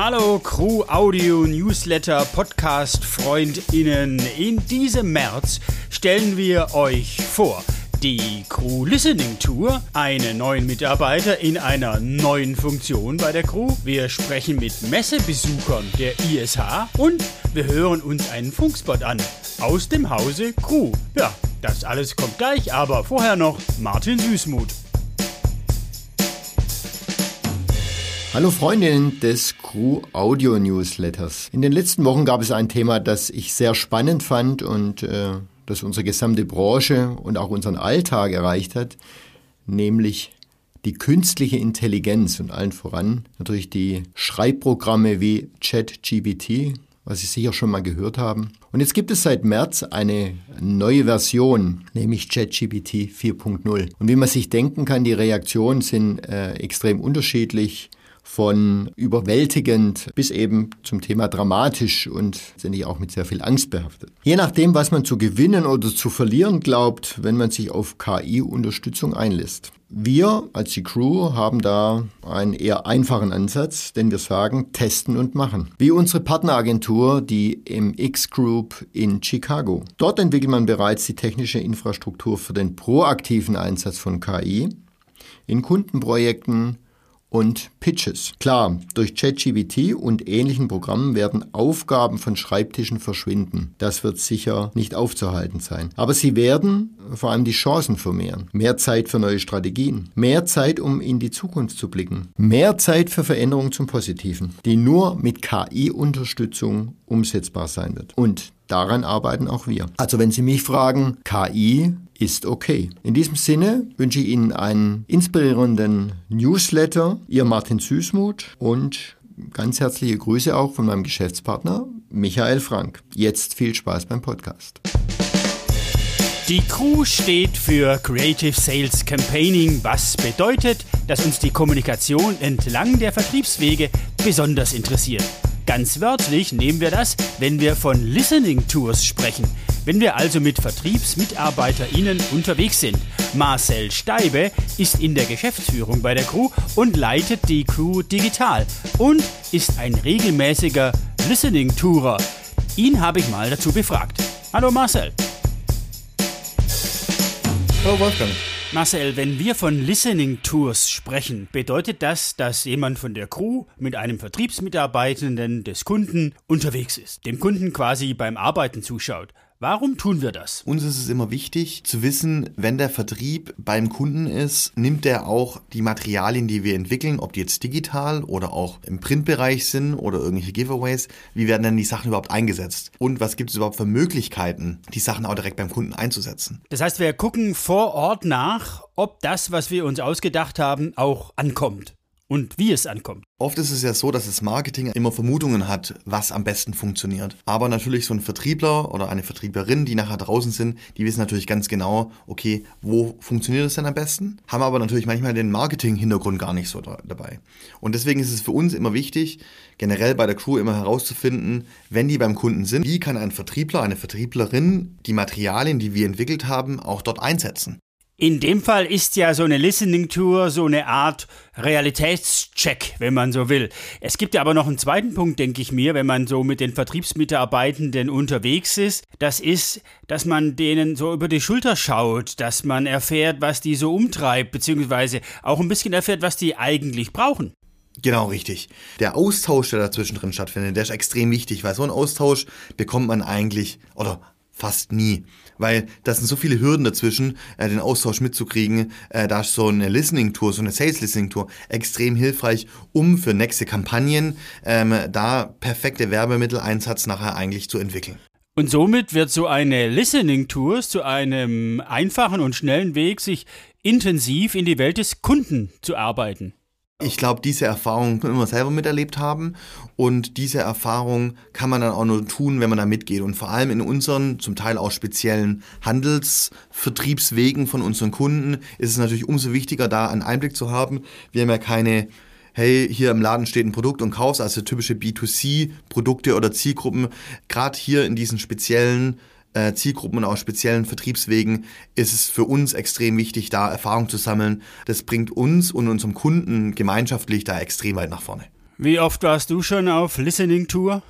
Hallo Crew Audio Newsletter Podcast Freundinnen. In diesem März stellen wir euch vor die Crew Listening Tour, einen neuen Mitarbeiter in einer neuen Funktion bei der Crew. Wir sprechen mit Messebesuchern der ISH und wir hören uns einen Funkspot an aus dem Hause Crew. Ja, das alles kommt gleich, aber vorher noch Martin Süßmuth. Hallo Freundinnen des Crew Audio Newsletters. In den letzten Wochen gab es ein Thema, das ich sehr spannend fand und äh, das unsere gesamte Branche und auch unseren Alltag erreicht hat, nämlich die künstliche Intelligenz und allen voran natürlich die Schreibprogramme wie ChatGPT, was Sie sicher schon mal gehört haben. Und jetzt gibt es seit März eine neue Version, nämlich ChatGPT 4.0. Und wie man sich denken kann, die Reaktionen sind äh, extrem unterschiedlich von überwältigend bis eben zum Thema dramatisch und letztendlich auch mit sehr viel Angst behaftet. Je nachdem, was man zu gewinnen oder zu verlieren glaubt, wenn man sich auf KI-Unterstützung einlässt. Wir als die Crew haben da einen eher einfachen Ansatz, denn wir sagen testen und machen. Wie unsere Partneragentur, die MX Group in Chicago. Dort entwickelt man bereits die technische Infrastruktur für den proaktiven Einsatz von KI in Kundenprojekten und Pitches. Klar, durch ChatGPT und ähnlichen Programmen werden Aufgaben von Schreibtischen verschwinden. Das wird sicher nicht aufzuhalten sein. Aber sie werden vor allem die Chancen vermehren. Mehr Zeit für neue Strategien. Mehr Zeit, um in die Zukunft zu blicken. Mehr Zeit für Veränderungen zum Positiven, die nur mit KI-Unterstützung umsetzbar sein wird. Und daran arbeiten auch wir. Also wenn Sie mich fragen, KI ist okay. In diesem Sinne wünsche ich Ihnen einen inspirierenden Newsletter, Ihr Martin Süßmuth und ganz herzliche Grüße auch von meinem Geschäftspartner Michael Frank. Jetzt viel Spaß beim Podcast. Die Crew steht für Creative Sales Campaigning, was bedeutet, dass uns die Kommunikation entlang der Vertriebswege besonders interessiert. Ganz wörtlich nehmen wir das, wenn wir von Listening Tours sprechen. Wenn wir also mit VertriebsmitarbeiterInnen unterwegs sind. Marcel Steibe ist in der Geschäftsführung bei der Crew und leitet die Crew digital und ist ein regelmäßiger Listening Tourer. Ihn habe ich mal dazu befragt. Hallo Marcel. Hallo Wolfgang. Marcel, wenn wir von Listening Tours sprechen, bedeutet das, dass jemand von der Crew mit einem Vertriebsmitarbeitenden des Kunden unterwegs ist, dem Kunden quasi beim Arbeiten zuschaut. Warum tun wir das? Uns ist es immer wichtig zu wissen, wenn der Vertrieb beim Kunden ist, nimmt er auch die Materialien, die wir entwickeln, ob die jetzt digital oder auch im Printbereich sind oder irgendwelche Giveaways, wie werden denn die Sachen überhaupt eingesetzt? Und was gibt es überhaupt für Möglichkeiten, die Sachen auch direkt beim Kunden einzusetzen? Das heißt, wir gucken vor Ort nach, ob das, was wir uns ausgedacht haben, auch ankommt und wie es ankommt. Oft ist es ja so, dass das Marketing immer Vermutungen hat, was am besten funktioniert. Aber natürlich so ein Vertriebler oder eine Vertrieblerin, die nachher draußen sind, die wissen natürlich ganz genau, okay, wo funktioniert es denn am besten? Haben aber natürlich manchmal den Marketing-Hintergrund gar nicht so da, dabei. Und deswegen ist es für uns immer wichtig, generell bei der Crew immer herauszufinden, wenn die beim Kunden sind, wie kann ein Vertriebler, eine Vertrieblerin die Materialien, die wir entwickelt haben, auch dort einsetzen. In dem Fall ist ja so eine Listening Tour so eine Art Realitätscheck, wenn man so will. Es gibt ja aber noch einen zweiten Punkt, denke ich mir, wenn man so mit den Vertriebsmitarbeitenden unterwegs ist. Das ist, dass man denen so über die Schulter schaut, dass man erfährt, was die so umtreibt, beziehungsweise auch ein bisschen erfährt, was die eigentlich brauchen. Genau, richtig. Der Austausch, der dazwischen drin stattfindet, der ist extrem wichtig, weil so einen Austausch bekommt man eigentlich, oder fast nie. Weil das sind so viele Hürden dazwischen, äh, den Austausch mitzukriegen. Äh, da ist so eine Listening-Tour, so eine Sales-Listening-Tour extrem hilfreich, um für nächste Kampagnen ähm, da perfekte Werbemitteleinsatz nachher eigentlich zu entwickeln. Und somit wird so eine Listening-Tour zu einem einfachen und schnellen Weg, sich intensiv in die Welt des Kunden zu arbeiten. Ich glaube, diese Erfahrung können wir selber miterlebt haben und diese Erfahrung kann man dann auch nur tun, wenn man da mitgeht und vor allem in unseren zum Teil auch speziellen Handelsvertriebswegen von unseren Kunden ist es natürlich umso wichtiger, da einen Einblick zu haben. Wir haben ja keine hey, hier im Laden steht ein Produkt und kaufst, also typische B2C-Produkte oder Zielgruppen. Gerade hier in diesen speziellen äh, Zielgruppen und auch speziellen Vertriebswegen ist es für uns extrem wichtig, da Erfahrung zu sammeln. Das bringt uns und unserem Kunden gemeinschaftlich da extrem weit nach vorne. Wie oft warst du schon auf Listening Tour?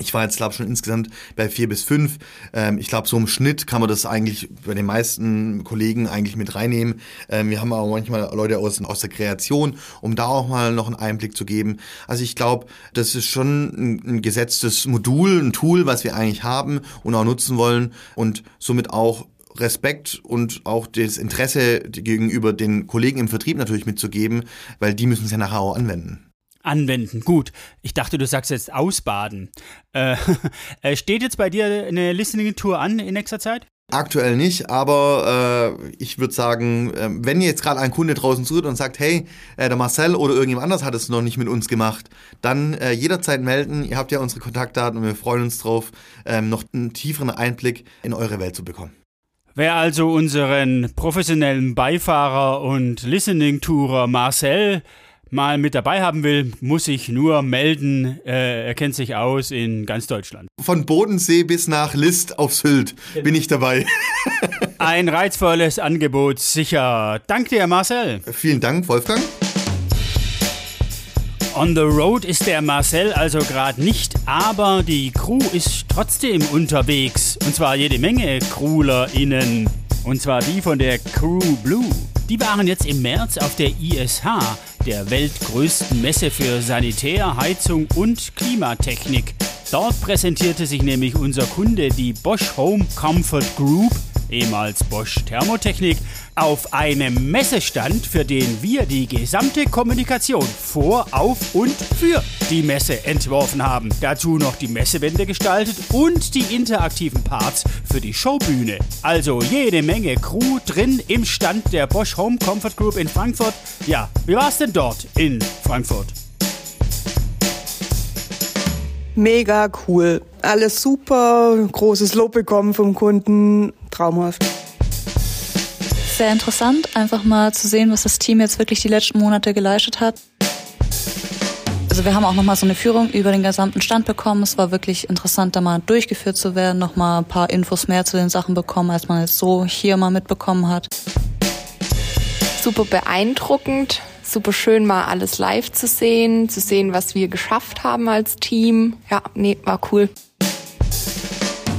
Ich war jetzt, glaube schon insgesamt bei vier bis fünf. Ähm, ich glaube, so im Schnitt kann man das eigentlich bei den meisten Kollegen eigentlich mit reinnehmen. Ähm, wir haben auch manchmal Leute aus, aus der Kreation, um da auch mal noch einen Einblick zu geben. Also ich glaube, das ist schon ein, ein gesetztes Modul, ein Tool, was wir eigentlich haben und auch nutzen wollen und somit auch Respekt und auch das Interesse gegenüber den Kollegen im Vertrieb natürlich mitzugeben, weil die müssen es ja nachher auch anwenden. Anwenden. Gut. Ich dachte, du sagst jetzt ausbaden. Äh, äh, steht jetzt bei dir eine Listening-Tour an in nächster Zeit? Aktuell nicht, aber äh, ich würde sagen, äh, wenn jetzt gerade ein Kunde draußen zuhört und sagt, hey, äh, der Marcel oder irgendjemand anders hat es noch nicht mit uns gemacht, dann äh, jederzeit melden. Ihr habt ja unsere Kontaktdaten und wir freuen uns drauf, ähm, noch einen tieferen Einblick in eure Welt zu bekommen. Wer also unseren professionellen Beifahrer und Listening-Tourer Marcel mal mit dabei haben will, muss sich nur melden. Äh, er kennt sich aus in ganz Deutschland. Von Bodensee bis nach List auf Sylt bin ich dabei. Ein reizvolles Angebot, sicher. Danke dir, Marcel. Vielen Dank, Wolfgang. On the road ist der Marcel also gerade nicht, aber die Crew ist trotzdem unterwegs. Und zwar jede Menge CrewlerInnen. Und zwar die von der Crew Blue. Die waren jetzt im März auf der ISH, der weltgrößten Messe für Sanitär, Heizung und Klimatechnik. Dort präsentierte sich nämlich unser Kunde, die Bosch Home Comfort Group, ehemals Bosch Thermotechnik, auf einem Messestand, für den wir die gesamte Kommunikation vor, auf und für die Messe entworfen haben. Dazu noch die Messewände gestaltet und die interaktiven Parts für die Showbühne. Also jede Menge Crew drin im Stand der Bosch Home Comfort Group in Frankfurt. Ja, wie war es denn dort in Frankfurt? Mega cool. Alles super, großes Lob bekommen vom Kunden, traumhaft. Sehr interessant, einfach mal zu sehen, was das Team jetzt wirklich die letzten Monate geleistet hat. Also wir haben auch nochmal so eine Führung über den gesamten Stand bekommen. Es war wirklich interessant, da mal durchgeführt zu werden, nochmal ein paar Infos mehr zu den Sachen bekommen, als man jetzt so hier mal mitbekommen hat. Super beeindruckend, super schön mal alles live zu sehen, zu sehen, was wir geschafft haben als Team. Ja, nee, war cool.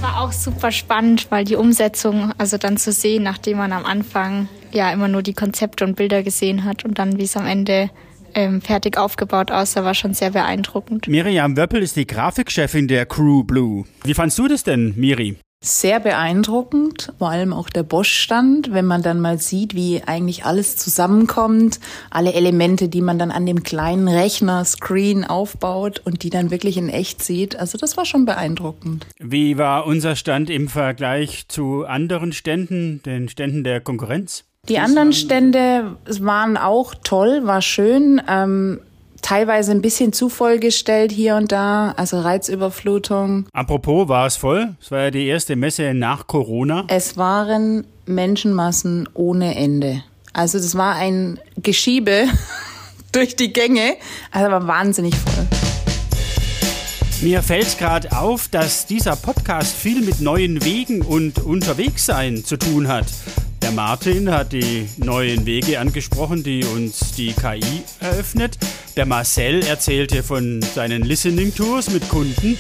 War auch super spannend, weil die Umsetzung, also dann zu sehen, nachdem man am Anfang ja immer nur die Konzepte und Bilder gesehen hat und dann wie es am Ende ähm, fertig aufgebaut aussah, war schon sehr beeindruckend. Miriam Wöppel ist die Grafikchefin der Crew Blue. Wie fandst du das denn, Miri? Sehr beeindruckend, vor allem auch der Bosch-Stand, wenn man dann mal sieht, wie eigentlich alles zusammenkommt, alle Elemente, die man dann an dem kleinen Rechner, Screen aufbaut und die dann wirklich in echt sieht. Also das war schon beeindruckend. Wie war unser Stand im Vergleich zu anderen Ständen, den Ständen der Konkurrenz? Die anderen Stände waren auch toll, war schön. Ähm, teilweise ein bisschen zu vollgestellt hier und da, also Reizüberflutung. Apropos, war es voll? Es war ja die erste Messe nach Corona. Es waren Menschenmassen ohne Ende. Also das war ein Geschiebe durch die Gänge, also war wahnsinnig voll. Mir fällt gerade auf, dass dieser Podcast viel mit neuen Wegen und Unterwegssein zu tun hat. Der Martin hat die neuen Wege angesprochen, die uns die KI eröffnet. Der Marcel erzählte von seinen Listening Tours mit Kunden.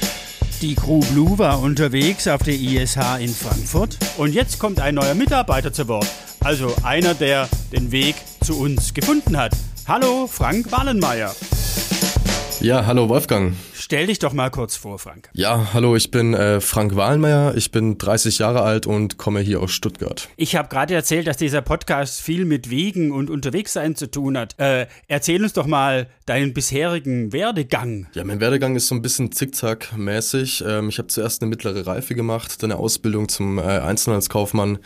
Die Crew Blue war unterwegs auf der ISH in Frankfurt. Und jetzt kommt ein neuer Mitarbeiter zu Wort. Also einer, der den Weg zu uns gefunden hat. Hallo, Frank Wallenmeier. Ja, hallo Wolfgang. Stell dich doch mal kurz vor, Frank. Ja, hallo, ich bin äh, Frank Wahlmeier, ich bin 30 Jahre alt und komme hier aus Stuttgart. Ich habe gerade erzählt, dass dieser Podcast viel mit Wegen und Unterwegssein zu tun hat. Äh, erzähl uns doch mal deinen bisherigen Werdegang. Ja, mein Werdegang ist so ein bisschen zickzack-mäßig. Ähm, ich habe zuerst eine mittlere Reife gemacht, dann eine Ausbildung zum äh, Einzelhandelskaufmann,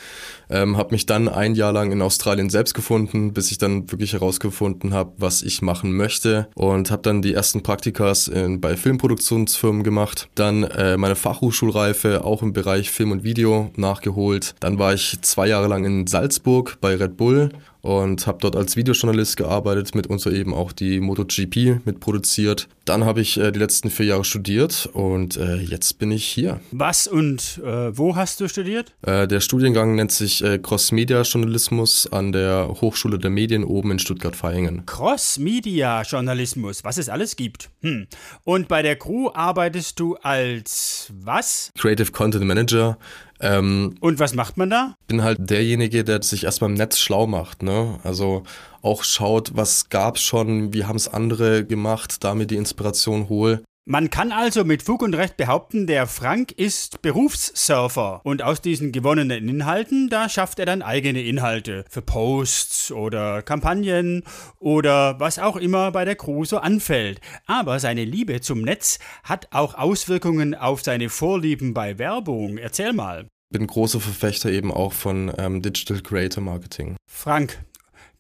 ähm, habe mich dann ein Jahr lang in Australien selbst gefunden, bis ich dann wirklich herausgefunden habe, was ich machen möchte und habe dann die ersten Praktikas in, bei Film Filmproduktionsfirmen gemacht, dann äh, meine Fachhochschulreife auch im Bereich Film und Video nachgeholt. Dann war ich zwei Jahre lang in Salzburg bei Red Bull und habe dort als Videojournalist gearbeitet, mit uns eben auch die MotoGP mitproduziert. Dann habe ich äh, die letzten vier Jahre studiert und äh, jetzt bin ich hier. Was und äh, wo hast du studiert? Äh, der Studiengang nennt sich äh, Cross-Media-Journalismus an der Hochschule der Medien oben in Stuttgart-Vaihingen. Cross-Media-Journalismus, was es alles gibt. Hm. Und bei der Crew arbeitest du als was? Creative Content Manager. Ähm, und was macht man da? Bin halt derjenige, der sich erstmal im Netz schlau macht. Ne? Also auch schaut, was gab's schon, wie haben es andere gemacht, damit die Inspiration hole. Man kann also mit Fug und Recht behaupten, der Frank ist Berufssurfer und aus diesen gewonnenen Inhalten, da schafft er dann eigene Inhalte für Posts oder Kampagnen oder was auch immer bei der Crew so anfällt. Aber seine Liebe zum Netz hat auch Auswirkungen auf seine Vorlieben bei Werbung. Erzähl mal. Bin großer Verfechter eben auch von ähm, Digital Creator Marketing. Frank,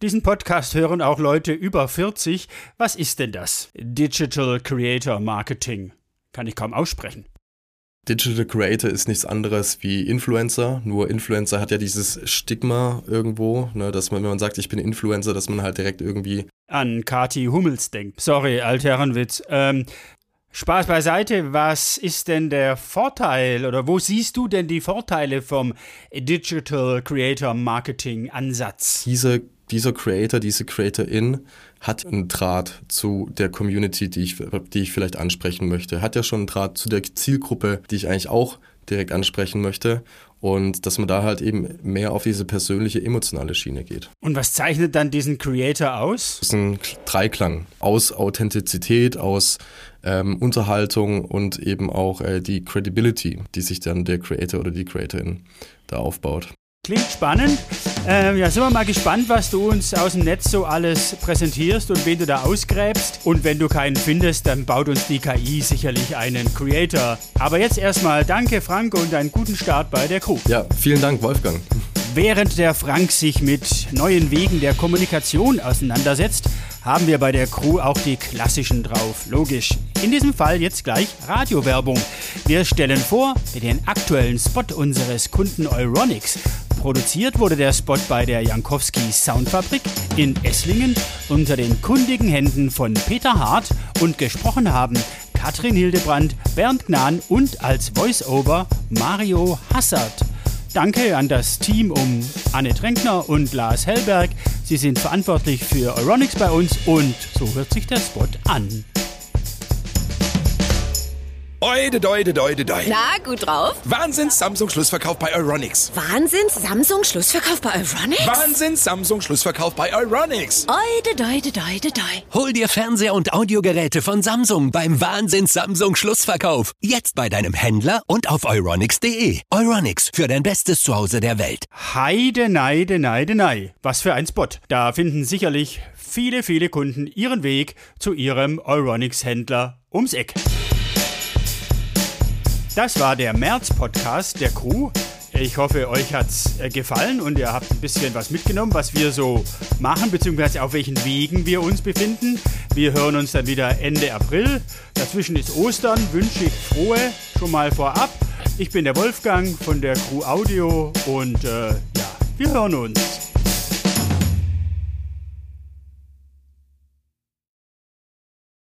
diesen Podcast hören auch Leute über 40. Was ist denn das? Digital Creator Marketing. Kann ich kaum aussprechen. Digital Creator ist nichts anderes wie Influencer. Nur Influencer hat ja dieses Stigma irgendwo, ne, dass man, wenn man sagt, ich bin Influencer, dass man halt direkt irgendwie an Kati Hummels denkt. Sorry, Altherrenwitz. Ähm, Spaß beiseite, was ist denn der Vorteil oder wo siehst du denn die Vorteile vom Digital Creator Marketing Ansatz? Diese dieser Creator, diese Creatorin hat einen Draht zu der Community, die ich, die ich vielleicht ansprechen möchte. Hat ja schon einen Draht zu der Zielgruppe, die ich eigentlich auch direkt ansprechen möchte. Und dass man da halt eben mehr auf diese persönliche, emotionale Schiene geht. Und was zeichnet dann diesen Creator aus? Das ist ein Dreiklang aus Authentizität, aus ähm, Unterhaltung und eben auch äh, die Credibility, die sich dann der Creator oder die Creatorin da aufbaut. Klingt spannend. Ähm, ja, sind wir mal gespannt, was du uns aus dem Netz so alles präsentierst und wen du da ausgräbst. Und wenn du keinen findest, dann baut uns die KI sicherlich einen Creator. Aber jetzt erstmal danke, Frank, und einen guten Start bei der Crew. Ja, vielen Dank, Wolfgang. Während der Frank sich mit neuen Wegen der Kommunikation auseinandersetzt, haben wir bei der Crew auch die klassischen drauf. Logisch. In diesem Fall jetzt gleich Radiowerbung. Wir stellen vor den aktuellen Spot unseres Kunden Euronics. Produziert wurde der Spot bei der Jankowski Soundfabrik in Esslingen unter den kundigen Händen von Peter Hart und gesprochen haben Katrin Hildebrand, Bernd Gnan und als Voice-Over Mario Hassert. Danke an das Team um Anne Tränkner und Lars Hellberg. Sie sind verantwortlich für Euronics bei uns und so hört sich der Spot an. Oide, doide, doide, doide. Na, gut drauf? Wahnsinn, Samsung Schlussverkauf bei Euronics. Wahnsinn, Samsung Schlussverkauf bei Euronics? Wahnsinn, Samsung Schlussverkauf bei Euronics. Oide, doide, doide, doide. Hol dir Fernseher und Audiogeräte von Samsung beim Wahnsinn Samsung Schlussverkauf. Jetzt bei deinem Händler und auf euronics.de. Euronics für dein bestes Zuhause der Welt. Heide, neide, neide, nei. Was für ein Spot. Da finden sicherlich viele, viele Kunden ihren Weg zu ihrem Euronics-Händler ums Eck. Das war der März-Podcast der Crew. Ich hoffe, euch hat's äh, gefallen und ihr habt ein bisschen was mitgenommen, was wir so machen, beziehungsweise auf welchen Wegen wir uns befinden. Wir hören uns dann wieder Ende April. Dazwischen ist Ostern, wünsche ich frohe schon mal vorab. Ich bin der Wolfgang von der Crew Audio und äh, ja, wir hören uns.